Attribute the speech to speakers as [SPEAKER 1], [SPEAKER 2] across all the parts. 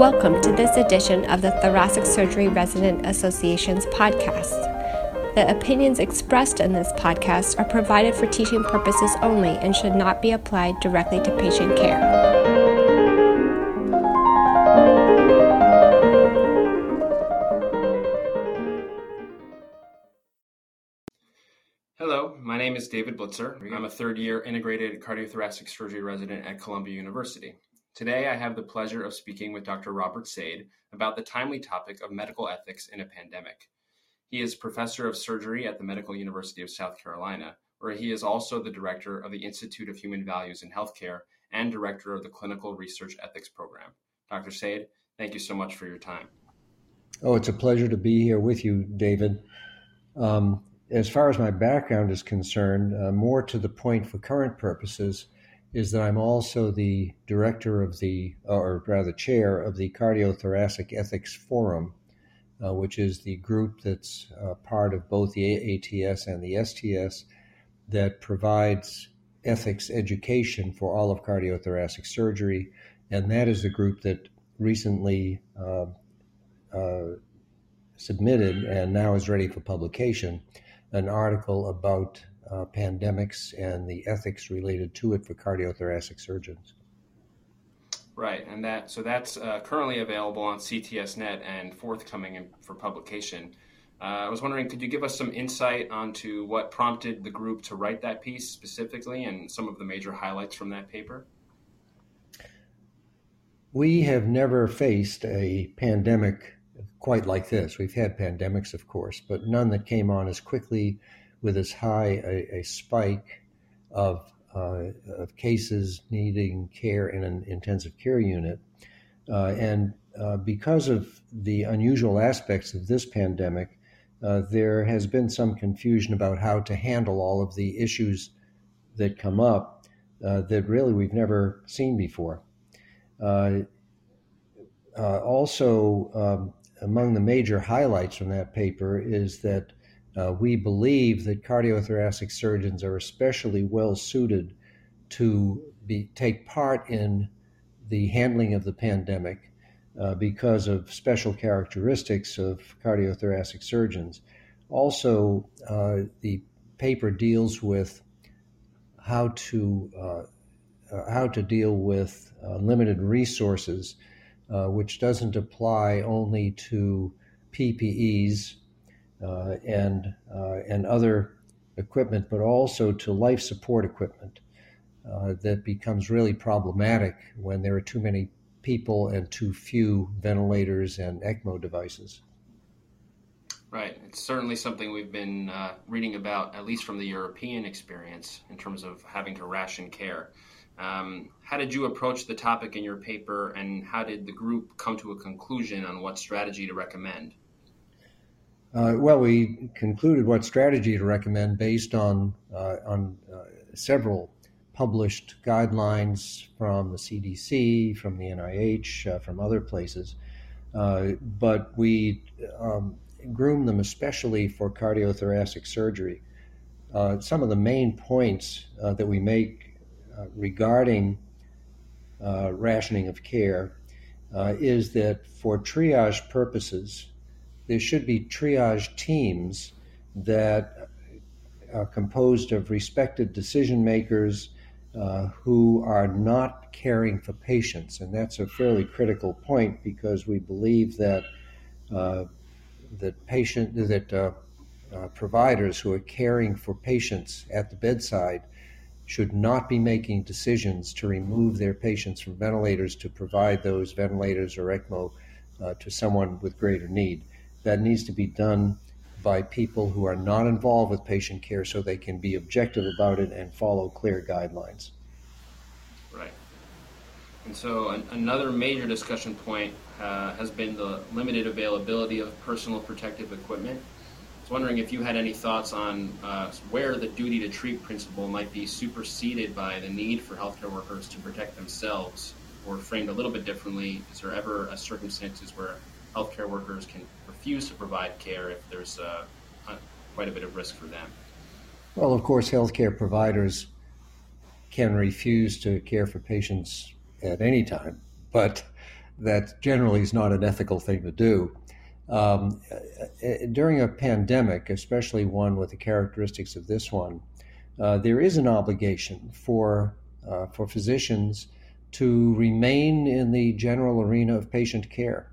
[SPEAKER 1] Welcome to this edition of the Thoracic Surgery Resident Association's podcast. The opinions expressed in this podcast are provided for teaching purposes only and should not be applied directly to patient care.
[SPEAKER 2] Hello, my name is David Blitzer. I'm a third year integrated cardiothoracic surgery resident at Columbia University. Today, I have the pleasure of speaking with Dr. Robert Sade about the timely topic of medical ethics in a pandemic. He is professor of surgery at the Medical University of South Carolina, where he is also the director of the Institute of Human Values in Healthcare and director of the Clinical Research Ethics Program. Dr. Sade, thank you so much for your time.
[SPEAKER 3] Oh, it's a pleasure to be here with you, David. Um, as far as my background is concerned, uh, more to the point for current purposes, is that I'm also the director of the, or rather, chair of the Cardiothoracic Ethics Forum, uh, which is the group that's uh, part of both the ATS and the STS that provides ethics education for all of cardiothoracic surgery. And that is the group that recently uh, uh submitted and now is ready for publication an article about uh, pandemics and the ethics related to it for cardiothoracic surgeons.
[SPEAKER 2] Right, and that so that's uh, currently available on CTSNet and forthcoming in, for publication. Uh, I was wondering, could you give us some insight onto what prompted the group to write that piece specifically, and some of the major highlights from that paper?
[SPEAKER 3] We have never faced a pandemic quite like this. We've had pandemics, of course, but none that came on as quickly with as high a, a spike of, uh, of cases needing care in an intensive care unit. Uh, and uh, because of the unusual aspects of this pandemic, uh, there has been some confusion about how to handle all of the issues that come up uh, that really we've never seen before. Uh, also, um, among the major highlights from that paper is that uh, we believe that cardiothoracic surgeons are especially well suited to be, take part in the handling of the pandemic uh, because of special characteristics of cardiothoracic surgeons. Also, uh, the paper deals with how to uh, uh, how to deal with uh, limited resources, which doesn't apply only to PPEs and uh, and other equipment, but also to life support equipment uh, that becomes really problematic when there are too many people and too few ventilators and ECMO devices.
[SPEAKER 2] Right. It's certainly something we've been uh, reading about, at least from the European experience, in terms of having to ration care. Um, how did you approach the topic in your paper, and how did the group come to a conclusion on what strategy to recommend?
[SPEAKER 3] Uh, well, we concluded what strategy to recommend based on uh, on uh, several published guidelines from the CDC, from the NIH, uh, from other places. Uh, but we um, groomed them especially for cardiothoracic surgery. Uh, some of the main points that we make regarding rationing of care is that for triage purposes, there should be triage teams that are composed of respected decision makers uh, who are not caring for patients. And that's a fairly critical point because we believe that uh, that patient that uh, uh providers who are caring for patients at the bedside should not be making decisions to remove their patients from ventilators to provide those ventilators or ECMO uh, to someone with greater need that needs to be done by people who are not involved with patient care so they can be objective about it and follow clear guidelines.
[SPEAKER 2] Right. And so, an, another major discussion point uh, has been the limited availability of personal protective equipment. I was wondering if you had any thoughts on uh, where the duty to treat principle might be superseded by the need for healthcare workers to protect themselves, or framed a little bit differently, is there ever a circumstances where healthcare workers can refuse to provide care if there's uh, quite a bit of risk for them?
[SPEAKER 3] Well, of course, healthcare providers can refuse to care for patients at any time, but that generally is not an ethical thing to do. Um, during a pandemic, especially one with the characteristics of this one, uh, there is an obligation for uh, for physicians to remain in the general arena of patient care,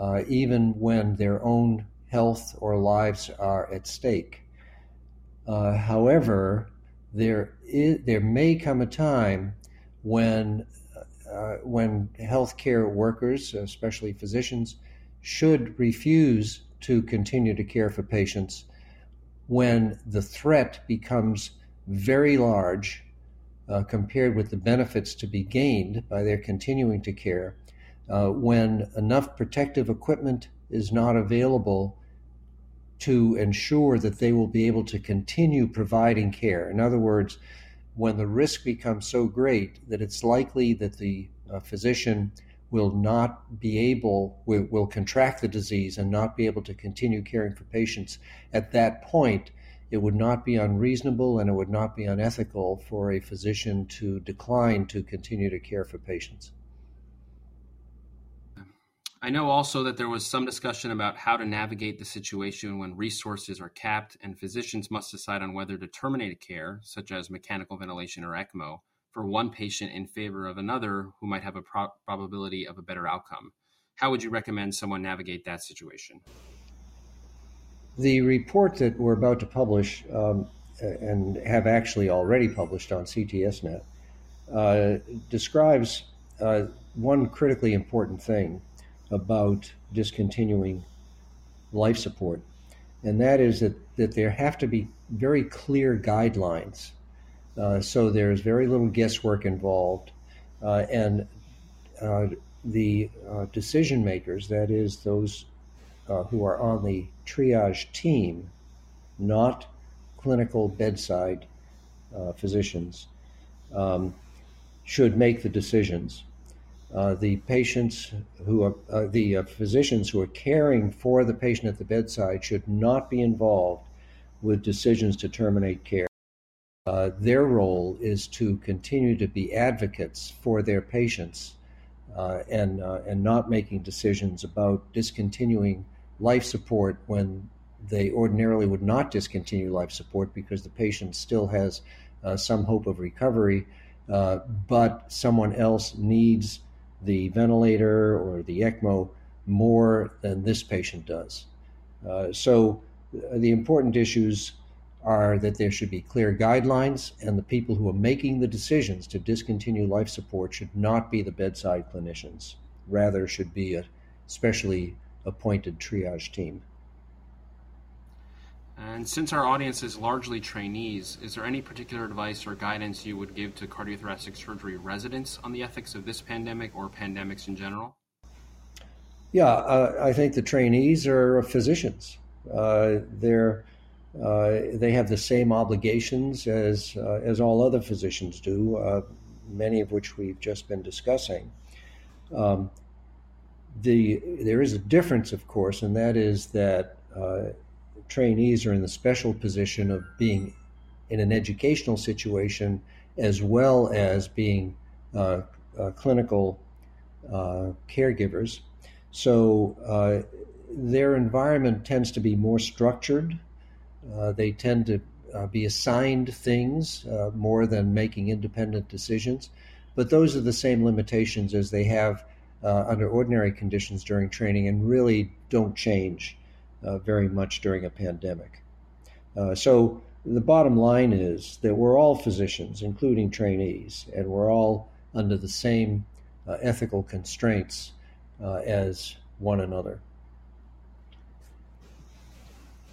[SPEAKER 3] uh, even when their own health or lives are at stake. Uh, however, there is, there may come a time when uh, when healthcare workers, especially physicians, should refuse to continue to care for patients when the threat becomes very large uh, compared with the benefits to be gained by their continuing to care, uh, when enough protective equipment is not available to ensure that they will be able to continue providing care. In other words, when the risk becomes so great that it's likely that the uh, physician will not be able, will, will contract the disease and not be able to continue caring for patients, at that point, it would not be unreasonable and it would not be unethical for a physician to decline to continue to care for patients.
[SPEAKER 2] I know also that there was some discussion about how to navigate the situation when resources are capped and physicians must decide on whether to terminate a care, such as mechanical ventilation or ECMO, for one patient in favor of another who might have a pro- probability of a better outcome. How would you recommend someone navigate that situation?
[SPEAKER 3] The report that we're about to publish um, and have actually already published on CTSNet uh, describes uh, one critically important thing about discontinuing life support, and that is that, that there have to be very clear guidelines. Uh, so there's very little guesswork involved, uh, and uh, the uh, decision makers, that is, those uh, who are on the triage team, not clinical bedside physicians, um, should make the decisions. Uh, the patients who are uh, the uh, physicians who are caring for the patient at the bedside should not be involved with decisions to terminate care. Uh, their role is to continue to be advocates for their patients uh, and and not making decisions about discontinuing life support when they ordinarily would not discontinue life support because the patient still has some hope of recovery, but someone else needs the ventilator or the ECMO more than this patient does. Uh, so uh, the important issues are that there should be clear guidelines, and the people who are making the decisions to discontinue life support should not be the bedside clinicians. Rather, should be a specially appointed triage team.
[SPEAKER 2] And since our audience is largely trainees, is there any particular advice or guidance you would give to cardiothoracic surgery residents on the ethics of this pandemic or pandemics in general?
[SPEAKER 3] Yeah, uh, I think the trainees are physicians. Uh, they're uh, they have the same obligations as uh, as all other physicians do, uh, many of which we've just been discussing. Um, the there is a difference, of course, and that is that uh, trainees are in the special position of being in an educational situation as well as being uh, uh, clinical uh, caregivers. So uh, their environment tends to be more structured. Uh, they tend to be assigned things more than making independent decisions. But those are the same limitations as they have uh, under ordinary conditions during training and really don't change uh, very much during a pandemic. Uh, so the bottom line is that we're all physicians, including trainees, and we're all under the same uh, ethical constraints uh, as one another.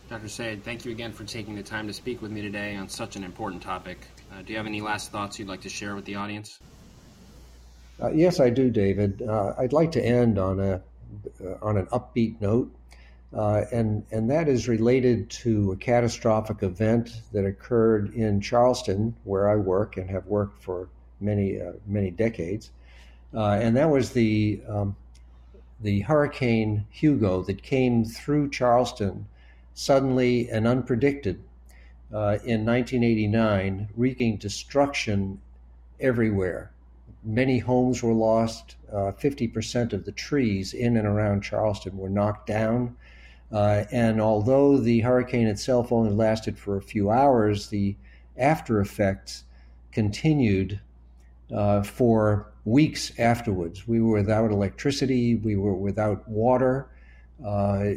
[SPEAKER 2] Dr. Sade, thank you again for taking the time to speak with me today on such an important topic. Uh, do you have any last thoughts you'd like to share with the audience?
[SPEAKER 3] Uh, yes, I do, David. Uh, I'd like to end on a uh, on an upbeat note, uh, and and that is related to a catastrophic event that occurred in Charleston, where I work and have worked for many uh, many decades, uh, and that was the um, the Hurricane Hugo that came through Charleston suddenly and unpredicted in 1989, wreaking destruction everywhere many homes were lost. Uh, 50% of the trees in and around Charleston were knocked down. Uh, and although the hurricane itself only lasted for a few hours, the after effects continued uh, for weeks afterwards. We were without electricity, we were without water, uh,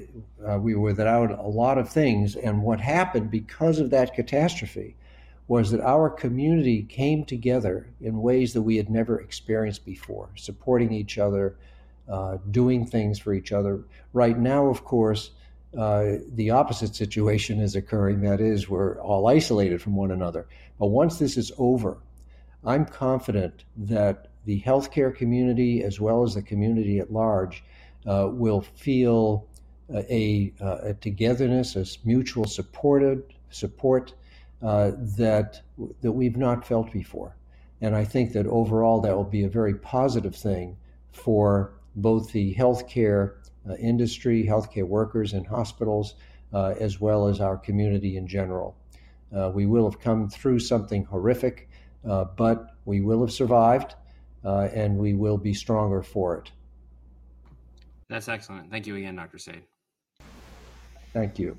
[SPEAKER 3] uh, we were without a lot of things. And what happened because of that catastrophe was that our community came together in ways that we had never experienced before, supporting each other, uh, doing things for each other. Right now, of course, uh, the opposite situation is occurring. That is, we're all isolated from one another. But once this is over, I'm confident that the healthcare community, as well as the community at large, uh, will feel a, a, togetherness, a mutual supported support uh, that that we've not felt before. And I think that overall that will be a very positive thing for both the healthcare uh, industry, healthcare workers and hospitals, uh, as well as our community in general. Uh, we will have come through something horrific, uh, but we will have survived, uh, and we will be stronger for it.
[SPEAKER 2] That's excellent. Thank you again, Dr. Sade.
[SPEAKER 3] Thank you.